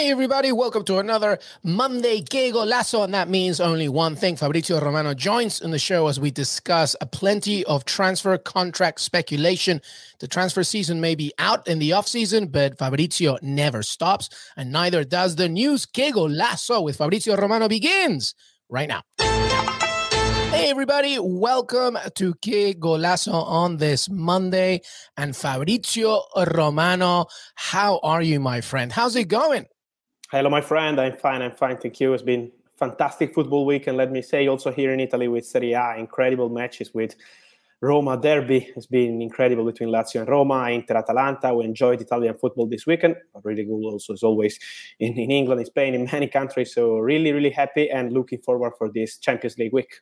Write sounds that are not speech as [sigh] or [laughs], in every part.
Hey everybody, welcome to another Monday Que Golazo, and that means only one thing. Fabrizio Romano joins in the show as we discuss a plenty of transfer contract speculation. The transfer season may be out in the offseason, but Fabrizio never stops, and neither does the news. Que Golazo with Fabrizio Romano begins right now. Hey everybody, welcome to Que Golazo on this Monday. And Fabrizio Romano, how are you, my friend? How's it going? Hello, my friend. I'm fine. I'm fine. Thank you. It's been fantastic football week, and let me say also here in Italy with Serie A, incredible matches with Roma derby It's been incredible between Lazio and Roma, Inter Atalanta. We enjoyed Italian football this weekend. Really good also as always in, in England, in Spain, in many countries. So really, really happy and looking forward for this Champions League week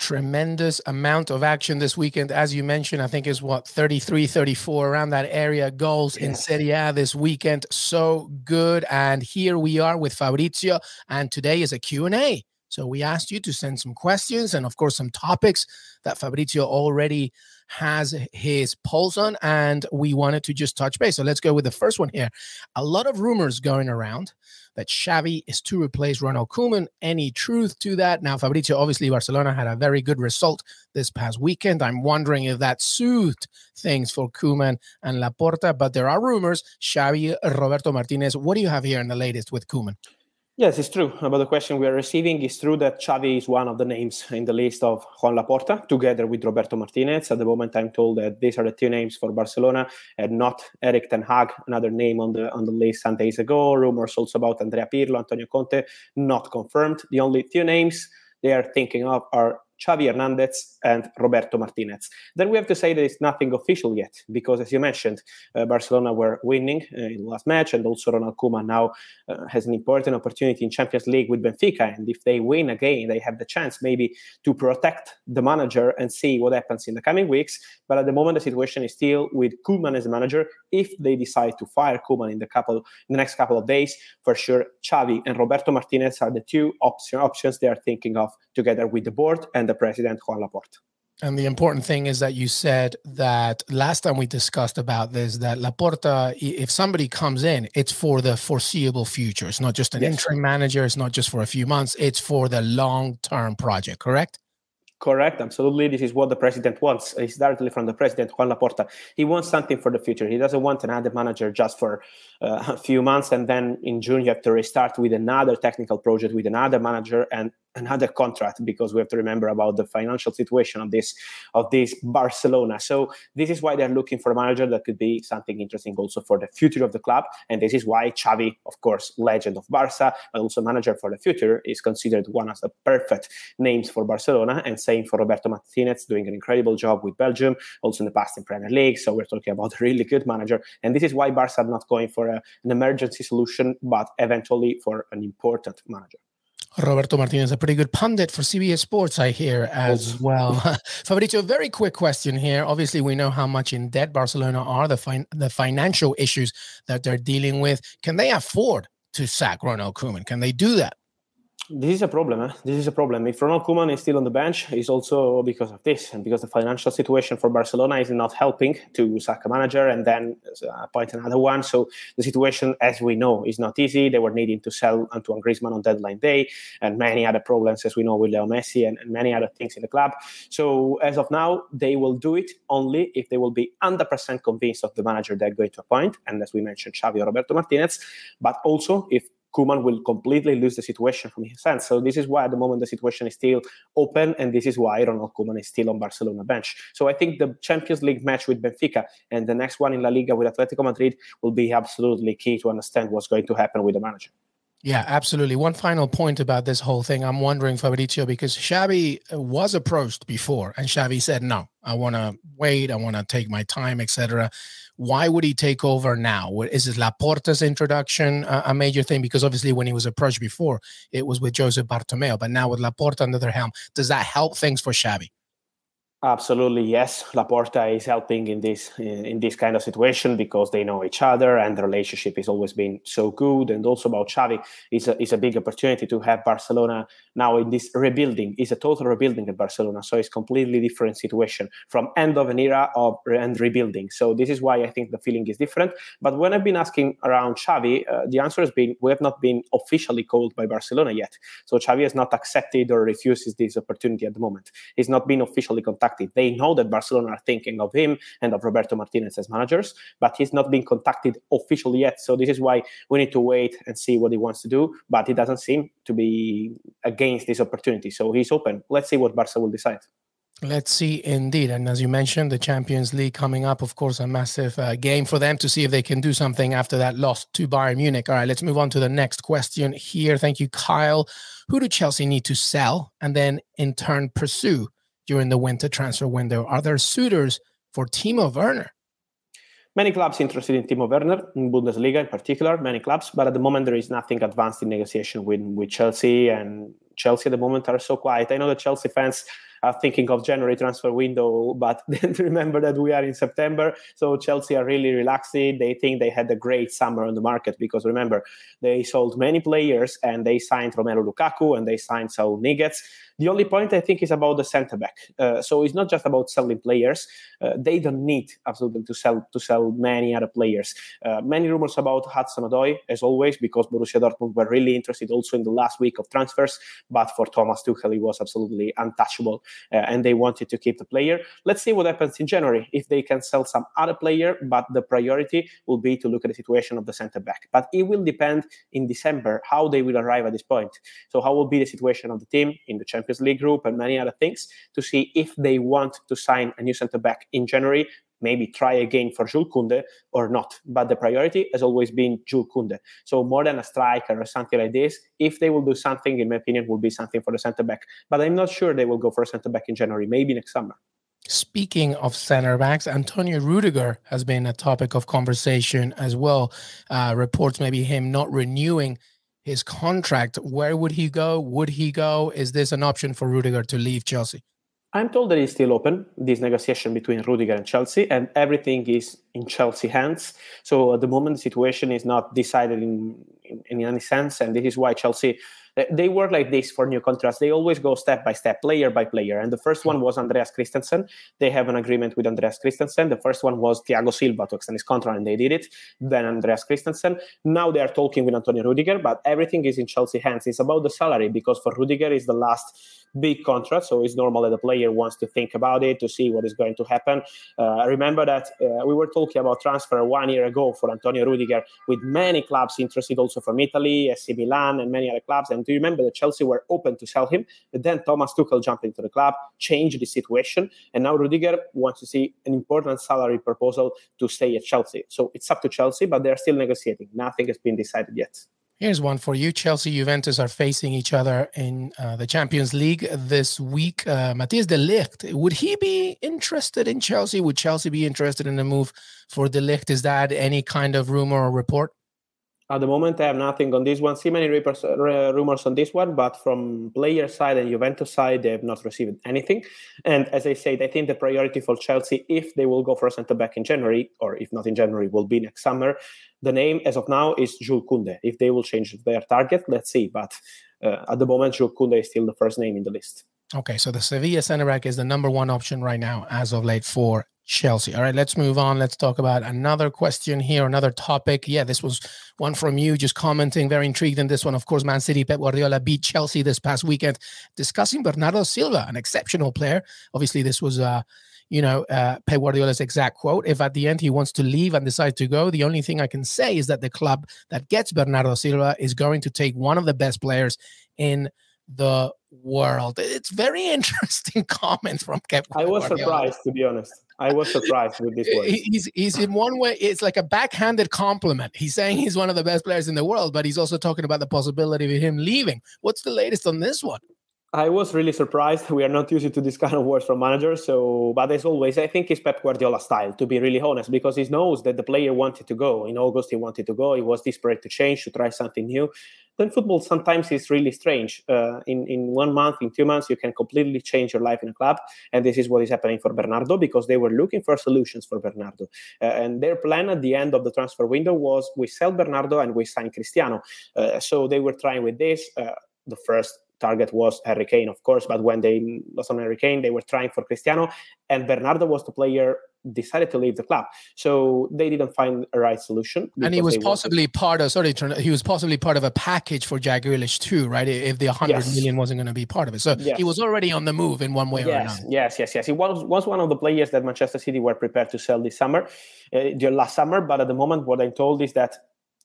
tremendous amount of action this weekend. As you mentioned, I think is what 33, 34 around that area goals in Serie A this weekend. So good. And here we are with Fabrizio. And today is a Q&A. So we asked you to send some questions and of course some topics that Fabrizio already has his pulse on and we wanted to just touch base. So let's go with the first one here. A lot of rumors going around that Xavi is to replace Ronald Koeman. Any truth to that? Now, Fabrizio, obviously, Barcelona had a very good result this past weekend. I'm wondering if that soothed things for Koeman and Laporta, but there are rumors. Xavi, Roberto Martinez, what do you have here in the latest with Koeman? Yes, it's true. About the question we are receiving, it's true that Xavi is one of the names in the list of Juan Laporta, together with Roberto Martinez. At the moment, I'm told that these are the two names for Barcelona, and not Erik ten Hag, another name on the on the list some days ago. Rumors also about Andrea Pirlo, Antonio Conte, not confirmed. The only two names they are thinking of are Xavi Hernandez and Roberto Martinez. Then we have to say that it's nothing official yet, because as you mentioned, uh, Barcelona were winning uh, in the last match, and also Ronald Koeman now uh, has an important opportunity in Champions League with Benfica. And if they win again, they have the chance maybe to protect the manager and see what happens in the coming weeks. But at the moment, the situation is still with Koeman as manager. If they decide to fire Koeman in the couple in the next couple of days, for sure, Xavi and Roberto Martinez are the two option, options they are thinking of together with the board and the president Juan Laporta. And the important thing is that you said that last time we discussed about this, that Laporta, if somebody comes in, it's for the foreseeable future. It's not just an yes. interim manager. It's not just for a few months. It's for the long term project, correct? Correct, absolutely. This is what the president wants. It's directly from the president, Juan Laporta. He wants something for the future. He doesn't want another manager just for uh, [laughs] a few months and then in June you have to restart with another technical project with another manager and another contract because we have to remember about the financial situation of this of this Barcelona. So this is why they're looking for a manager that could be something interesting also for the future of the club. And this is why Xavi, of course, legend of Barca, but also manager for the future, is considered one of the perfect names for Barcelona. And same for Roberto Martinez, doing an incredible job with Belgium, also in the past in Premier League. So we're talking about a really good manager. And this is why Barca are not going for a, an emergency solution, but eventually for an important manager. Roberto Martinez, a pretty good pundit for CBS Sports, I hear as well. [laughs] Fabrizio, very quick question here. Obviously, we know how much in debt Barcelona are, the fin- the financial issues that they're dealing with. Can they afford to sack Ronald Koeman? Can they do that? This is a problem. Eh? This is a problem. If Ronald Koeman is still on the bench, it's also because of this and because the financial situation for Barcelona is not helping to sack a manager and then appoint another one. So the situation, as we know, is not easy. They were needing to sell Antoine Griezmann on deadline day and many other problems, as we know, with Leo Messi and, and many other things in the club. So as of now, they will do it only if they will be 100% convinced of the manager they're going to appoint. And as we mentioned, Xavi or Roberto Martinez, but also if Koeman will completely lose the situation from his hands. So this is why at the moment the situation is still open, and this is why Ronald Koeman is still on Barcelona bench. So I think the Champions League match with Benfica and the next one in La Liga with Atletico Madrid will be absolutely key to understand what's going to happen with the manager. Yeah, absolutely. One final point about this whole thing. I'm wondering, Fabrizio, because Xavi was approached before, and Xavi said, "No, I want to wait. I want to take my time, etc." Why would he take over now? Is it Laporta's introduction uh, a major thing? Because obviously, when he was approached before, it was with Joseph Bartomeu, but now with Laporta under their helm, does that help things for Xavi? Absolutely, yes. Laporta is helping in this in this kind of situation because they know each other and the relationship has always been so good. And also about Xavi is a, is a big opportunity to have Barcelona now in this rebuilding. It's a total rebuilding at Barcelona, so it's completely different situation from end of an era of and rebuilding. So this is why I think the feeling is different. But when I've been asking around Xavi, uh, the answer has been we have not been officially called by Barcelona yet. So Xavi has not accepted or refuses this opportunity at the moment. He's not been officially contacted contacted. They know that Barcelona are thinking of him and of Roberto Martinez as managers, but he's not been contacted officially yet. So this is why we need to wait and see what he wants to do. But he doesn't seem to be against this opportunity. So he's open. Let's see what Barca will decide. Let's see, indeed. And as you mentioned, the Champions League coming up, of course, a massive uh, game for them to see if they can do something after that loss to Bayern Munich. All right, let's move on to the next question here. Thank you, Kyle. Who do Chelsea need to sell and then in turn pursue during the winter transfer window. Are there suitors for Timo Werner? Many clubs interested in Timo Werner, in Bundesliga in particular, many clubs, but at the moment there is nothing advanced in negotiation with, with Chelsea, and Chelsea at the moment are so quiet. I know that Chelsea fans are thinking of January transfer window, but [laughs] then remember that we are in September. So Chelsea are really relaxing. They think they had a great summer on the market because remember, they sold many players and they signed Romelu Lukaku and they signed Saul Niguez. The only point I think is about the centre back. Uh, so it's not just about selling players. Uh, they don't need absolutely to sell to sell many other players. Uh, many rumors about Hudson-Odoi, as always, because Borussia Dortmund were really interested also in the last week of transfers. But for Thomas Tuchel, he was absolutely untouchable, Uh, and they wanted to keep the player. Let's see what happens in January if they can sell some other player. But the priority will be to look at the situation of the centre back. But it will depend in December how they will arrive at this point. So how will be the situation of the team in the Champions League group and many other things to see if they want to sign a new centre back in January. Maybe try again for Jules Kounde or not. But the priority has always been Jules Kounde. So more than a striker or something like this, if they will do something, in my opinion, will be something for the centre back. But I'm not sure they will go for a centre back in January. Maybe next summer. Speaking of center backs, Antonio Rudiger has been a topic of conversation as well. Uh, reports maybe him not renewing his contract, where would he go? Would he go? Is this an option for Rudiger to leave Chelsea? I'm told that it's still open, this negotiation between Rudiger and Chelsea, and everything is in Chelsea hands. So at the moment, the situation is not decided in, in, in any sense, and this is why Chelsea they work like this for new contracts. They always go step by step, player by player. And the first one was Andreas Christensen. They have an agreement with Andreas Christensen. The first one was Thiago Silva to extend his contract, and they did it. Then Andreas Christensen. Now they are talking with Antonio Rudiger, but everything is in Chelsea hands. It's about the salary because for Rudiger is the last big contract, so it's normal that the player wants to think about it to see what is going to happen. Uh, remember that uh, we were talking about transfer one year ago for Antonio Rudiger, with many clubs interested, also from Italy, AC Milan, and many other clubs. And do you remember that Chelsea were open to sell him? But then Thomas Tuchel jumped into the club, changed the situation, and now Rudiger wants to see an important salary proposal to stay at Chelsea. So it's up to Chelsea, but they're still negotiating. Nothing has been decided yet. Here's one for you. Chelsea Juventus are facing each other in uh, the Champions League this week. Uh, Matthijs de Ligt, would he be interested in Chelsea? Would Chelsea be interested in a move for de Ligt? Is that any kind of rumor or report? At the moment, I have nothing on this one. See many rumors on this one, but from player side and Juventus side, they have not received anything. And as I said, I think the priority for Chelsea, if they will go for a centre back in January, or if not in January, will be next summer. The name, as of now, is Jules Kounde. If they will change their target, let's see. But uh, at the moment, Jules Koundé is still the first name in the list. Okay, so the Sevilla center back is the number one option right now, as of late for Chelsea. All right, let's move on. Let's talk about another question here, another topic. Yeah, this was one from you just commenting, very intrigued in this one. Of course, Man City, Pep Guardiola beat Chelsea this past weekend, discussing Bernardo Silva, an exceptional player. Obviously, this was uh, you know, uh, Pep Guardiola's exact quote. If at the end he wants to leave and decide to go, the only thing I can say is that the club that gets Bernardo Silva is going to take one of the best players in the world. It's very [laughs] interesting comment from Pep. I was surprised, to be honest. I was surprised with this one. He's he's in one way, it's like a backhanded compliment. He's saying he's one of the best players in the world, but he's also talking about the possibility of him leaving. What's the latest on this one? I was really surprised. We are not used to this kind of words from managers. So, but as always, I think it's Pep Guardiola style, to be really honest, because he knows that the player wanted to go. In August, he wanted to go. He was desperate to change, to try something new. Then football sometimes is really strange. Uh, in, in one month, in two months, you can completely change your life in a club. And this is what is happening for Bernardo because they were looking for solutions for Bernardo. Uh, and their plan at the end of the transfer window was we sell Bernardo and we sign Cristiano. Uh, so they were trying with this. Uh, the first target was Harry Kane, of course, but when they lost on Harry Kane, they were trying for Cristiano, and Bernardo was the player decided to leave the club. So they didn't find a right solution. And he was possibly wanted... part of sorry, he was possibly part of a package for Jack Grealish too, right? If the hundred yes. million wasn't going to be part of it, so yes. he was already on the move in one way yes. or another. Yes, yes, yes. He was was one of the players that Manchester City were prepared to sell this summer, uh, last summer. But at the moment, what I'm told is that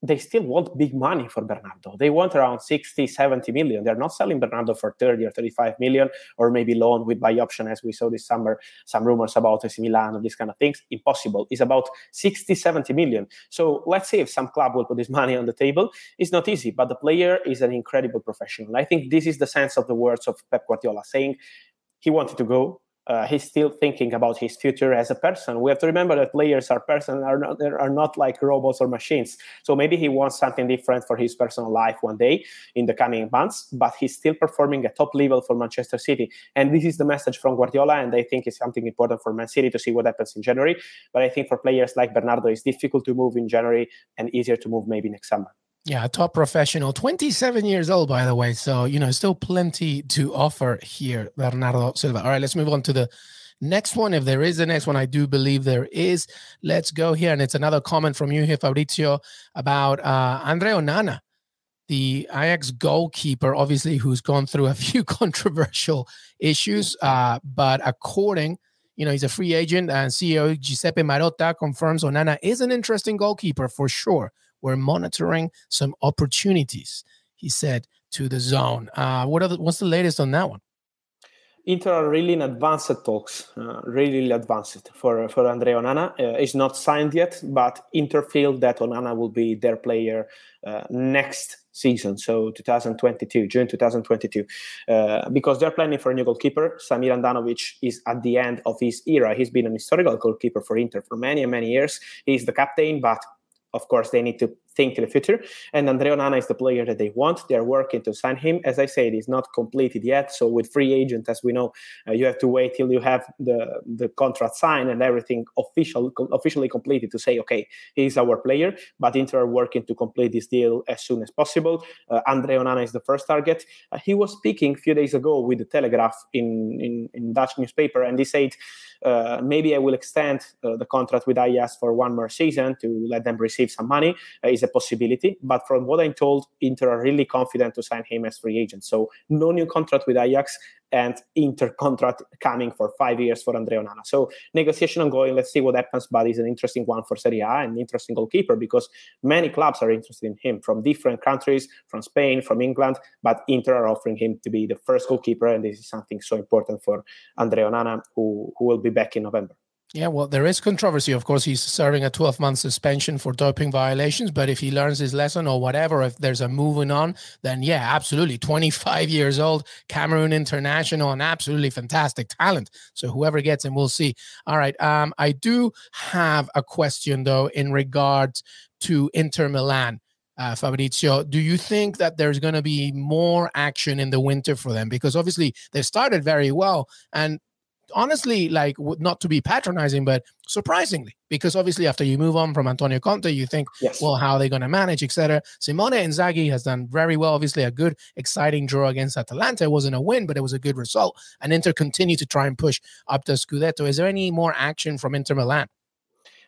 they still want big money for Bernardo. They want around 60, 70 million. They're not selling Bernardo for 30 or 35 million or maybe loan with buy option, as we saw this summer, some rumors about AC Milan or these kind of things. Impossible. It's about 60, 70 million. So let's see if some club will put this [laughs] money on the table. It's not easy, but the player is an incredible professional. I think this is the sense of the words of Pep Guardiola saying he wanted to go uh, he's still thinking about his future as a person. We have to remember that players are person are not are not like robots or machines. So maybe he wants something different for his personal life one day in the coming months. But he's still performing at top level for Manchester City, and this is the message from Guardiola. And I think it's something important for Man City to see what happens in January. But I think for players like Bernardo, it's difficult to move in January and easier to move maybe next summer. Yeah, top professional, 27 years old, by the way. So, you know, still plenty to offer here, Bernardo Silva. All right, let's move on to the next one. If there is a next one, I do believe there is. Let's go here. And it's another comment from you here, Fabrizio, about uh, Andre Onana, the Ajax goalkeeper, obviously, who's gone through a few [laughs] controversial issues. Uh, but according, you know, he's a free agent, and CEO Giuseppe Marotta confirms Onana is an interesting goalkeeper for sure we're monitoring some opportunities, he said to the zone. Uh, what the, what's the latest on that one? Inter are really in advanced talks, uh, really advanced for for Andre Onana. Uh, it's not signed yet, but Inter feel that Onana will be their player uh, next season, so 2022, June 2022, uh, because they're planning for a new goalkeeper. Samir Andanovic is at the end of his era. He's been an historical goalkeeper for Inter for many many years. He's the captain, but of course, they need to think in the future. And Andre Onana is the player that they want. They're working to sign him. As I said, it's not completed yet. So with free agent, as we know, uh, you have to wait till you have the, the contract signed and everything official officially completed to say, okay, he's our player. But Inter are working to complete this deal as soon as possible. Uh, Andre Onana is the first target. Uh, he was speaking a few days ago with the Telegraph in, in, in Dutch newspaper, and he said, uh, maybe I will extend uh, the contract with Ajax for one more season to let them receive some money. Uh, a possibility. But from what I'm told, Inter are really confident to sign him as free agent. So no new contract with Ajax and Inter [laughs] contract coming for five years for Andre Onana. So negotiation ongoing. Let's see what happens. But he's an interesting one for Serie A and interesting goalkeeper because many clubs are interested in him from different countries, from Spain, from England. But Inter are offering him to be the first goalkeeper, and this is something so important for Andre Onana, who who will be back in November. Yeah, well, there is controversy. Of course, he's serving a 12 month suspension for doping violations. But if he learns his lesson or whatever, if there's a moving on, then yeah, absolutely. 25 years old, Cameroon international, and absolutely fantastic talent. So whoever gets him, we'll see. All right. Um, I do have a question, though, in regards to Inter Milan. Uh, Fabrizio, do you think that there's going to be more action in the winter for them? Because obviously they've started very well, and honestly, like not to be patronizing, but surprisingly, because obviously after you move on from Antonio Conte, you think, yes. well, how are they going to manage, etc. Simone Inzaghi has done very well. Obviously, a good, exciting draw against Atalanta. It wasn't a win, but it was a good result. And Inter continue to try and push up the Scudetto. Is there any more action from Inter Milan?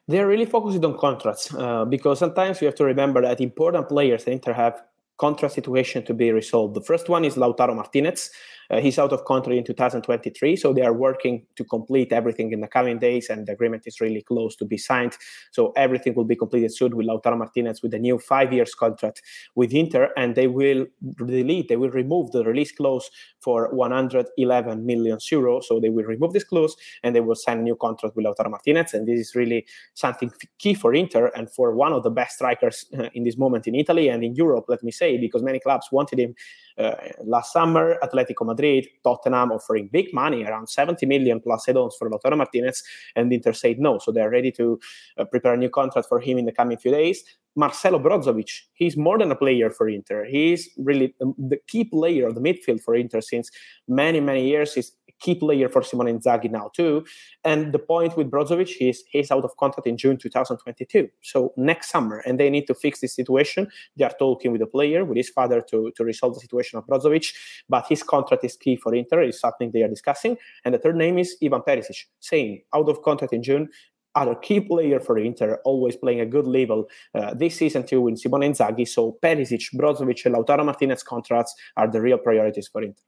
They're really focused on contracts uh, because sometimes you have to remember that important players Inter have contract situation to be resolved. The first one is Lautaro Martinez. Uh, he's out of contract in 2023, so they are working to complete everything in the coming days, and the agreement is really close to be signed. So everything will be completed soon with Lautaro Martinez with a new five years contract with Inter, and they will delete, they will remove the release clause for 111 million euros. So they will remove this clause and they will sign a new contract with Lautaro Martinez, and this is really something key for Inter and for one of the best strikers uh, in this moment in Italy and in Europe. Let me say, because many clubs wanted him uh, last summer, Atletico Madrid, Tottenham offering big money, around 70 million plus add-ons for Lautaro Martinez, and Inter said no. So they're ready to uh, prepare a new contract for him in the coming few days. Marcelo Brozovic, he's more than a player for Inter. He's really the key player of the midfield for Inter since many, many years. He's a key player for Simone Inzaghi now too. And the point with Brozovic is he's out of contract in June 2022, so next summer, and they need to fix this situation. They are talking with the player, with his father, to, to resolve the situation of Brozovic. But his contract is key for Inter. It's something they are discussing. And the third name is Ivan Perisic, same out of contract in June other key player for Inter, always playing a good level uh, this season too with Simone Inzaghi. So Perisic, Brozovic, and Lautaro Martinez contracts are the real priorities for Inter.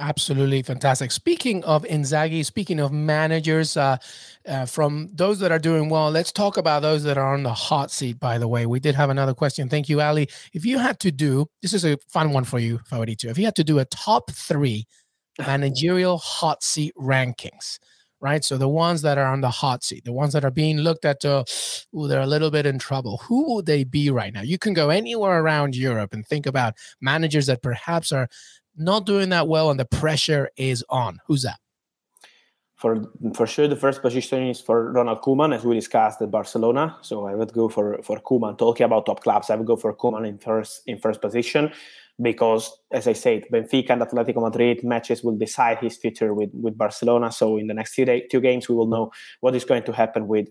Absolutely fantastic. Speaking of Inzaghi, speaking of managers, uh, uh, from those that are doing well, let's talk about those that are on the hot seat. By the way, we did have another question. Thank you, Ali. If you had to do, this is a fun one for you, Fabrizio. If you had to do a top three [laughs] managerial hot seat rankings, right? So the ones that are on the hot seat, the ones that are being looked at, [sighs] ooh, they're a little bit in trouble. Who would they be right now? You can go anywhere around Europe and think about managers that perhaps are not doing that well and the pressure is on. Who's that? For for sure, the first position is for Ronald Koeman, as we discussed at Barcelona. So I would go for for Koeman. Talking about top clubs, I would go for Koeman in first in first position because, as I said, Benfica and Atletico Madrid matches will decide his future with with Barcelona. So in the next two day, two games, we will know what is going to happen with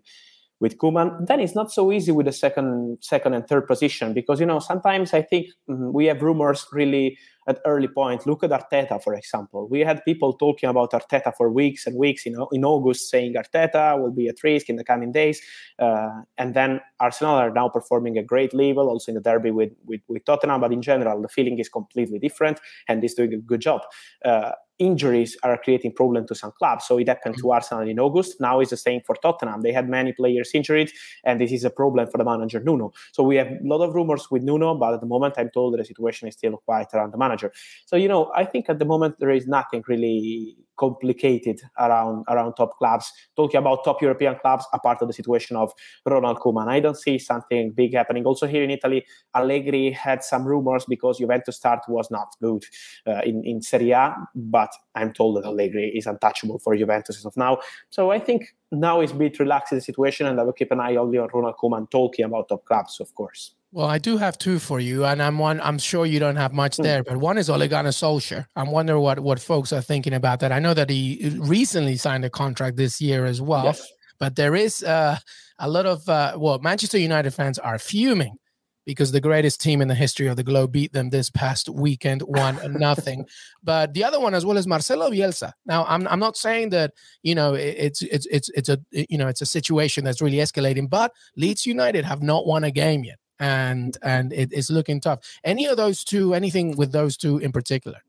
with Koeman. Then it's not so easy with the second second and third position because you know sometimes I think mm, we have rumors really at early point. Look at Arteta, for example. We had people talking about Arteta for weeks and weeks You know, in August, saying Arteta will be at risk in the coming days. Uh, and then Arsenal are now performing a great level, also in the derby with, with, with Tottenham. But in general, the feeling is completely different, and he's doing a good job. Uh, injuries are creating problem to some clubs. So it happened to mm-hmm. Arsenal in August. Now it's the same for Tottenham. They had many players injured, and this is a problem for the manager Nuno. So we have a lot of rumors with Nuno, but at the moment I'm told the situation is still quiet around the manager. So you know, I think at the moment there is nothing really complicated around around top clubs. Talking about top European clubs, apart of the situation of Ronald Koeman, I don't see something big happening. Also here in Italy, Allegri had some rumors because Juventus start was not good uh, in in Serie A, but I'm told that Allegri is untouchable for Juventus as of now. So I think now is a bit relaxed in the situation, and I will keep an eye only on Ronald Koeman talking about top clubs, of course. Well, I do have two for you, and I'm one. I'm sure you don't have much hmm. there, but one is Ole Gunnar Solskjaer. I'm wondering what what folks are thinking about that. I know that he recently signed a contract this year as well, yes. but there is uh, a lot of uh, well, Manchester United fans are fuming because the greatest team in the history of the globe beat them this past weekend, one [laughs] nothing. But the other one as well is Marcelo Bielsa. Now, I'm I'm not saying that you know it's it's it's it's a you know it's a situation that's really escalating, but Leeds United have not won a game yet and and it is looking tough. Any of those two? Anything with those two in particular?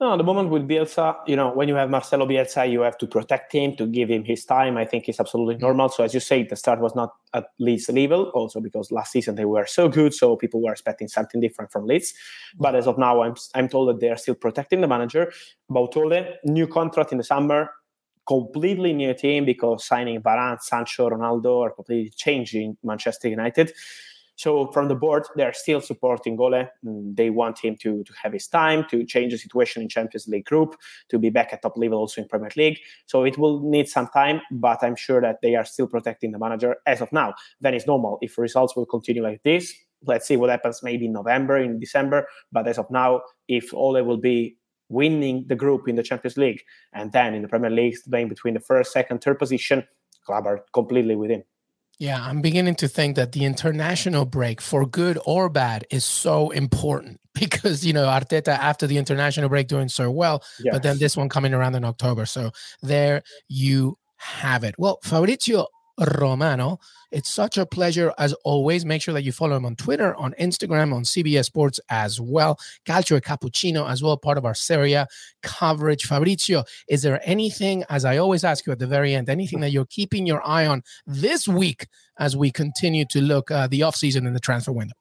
No, at the moment with Bielsa, you know, when you have Marcelo Bielsa, you have to protect him, to give him his time. I think it's absolutely mm-hmm. normal. So as you say, the start was not at Leeds level, also because last season they were so good, so people were expecting something different from Leeds. But as of now, I'm I'm told that they are still protecting the manager. But Ole, new contract in the summer, completely new team because signing Varane, Sancho, Ronaldo are completely changing Manchester United. So from the board, they're still supporting Ole. Mm, they want him to, to have his time, to change the situation in Champions League group, to be back at top level also in Premier League. So it will need some time, but I'm sure that they are still protecting the manager as of now. Then it's normal. If results will continue like this, let's see what happens maybe in November, in December. But as of now, if Ole will be winning the group in the Champions League, and then in the Premier League, playing between the first, second, third position, club are completely with him. Yeah, I'm beginning to think that the international break, for good or bad, is so important [laughs] because you know Arteta after the international break doing so well, yes. but then this one coming around in October. So there you have it. Well, Fabrizio Romano. It's such a pleasure as always. Make sure that you follow him on Twitter, on Instagram, on CBS Sports as well. Calcio Cappuccino as well, part of our Serie coverage. Fabrizio, is there anything, as I always ask you at the very end, anything that you're keeping your eye on this week as we continue to look uh, the offseason and the transfer window?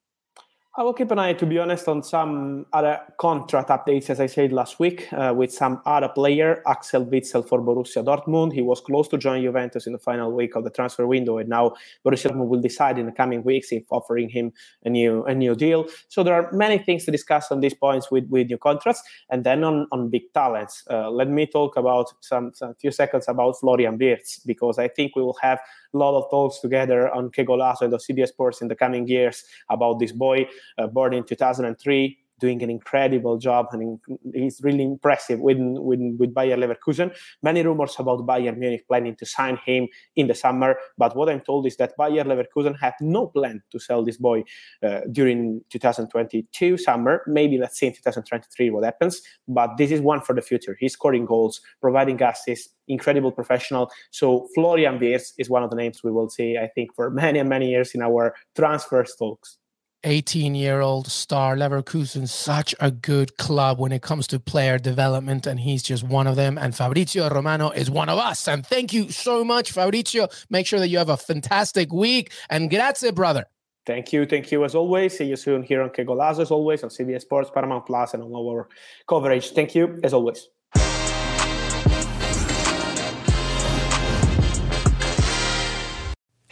I will keep an eye, to be honest, on some other contract updates, as I said last week, uh, with some other player, Axel Witsel for Borussia Dortmund. He was close to join Juventus in the final week of the transfer window, and now Borussia Dortmund will decide in the coming weeks if offering him a new a new deal. So there are many things to discuss on these points with, with new contracts, and then on, on big talents. Uh, let me talk about some, some few seconds about Florian Wirtz because I think we will have a lot of talks together on Que and CBS Sports in the coming years about this boy uh, born in 2003 doing an incredible job and he's really impressive with, with, with Bayer Leverkusen. Many rumors about Bayern Munich planning to sign him in the summer, but what I'm told is that Bayer Leverkusen had no plan to sell this boy uh, during 2022 summer. Maybe let's see in 2023 what happens, but this is one for the future. He's scoring goals, providing assists, incredible professional. So Florian Wirtz is one of the names we will see, I think, for [laughs] many and many years in our transfer talks. 18 year old star Leverkusen, such a good club when it comes to player development, and he's just one of them. And Fabrizio Romano is one of us. And thank you so much, Fabrizio. Make sure that you have a fantastic week and grazie, brother. Thank you. Thank you as always. See you soon here on Que Golazo, as always, on CBS Sports, Paramount Plus, and on our coverage. Thank you, as always.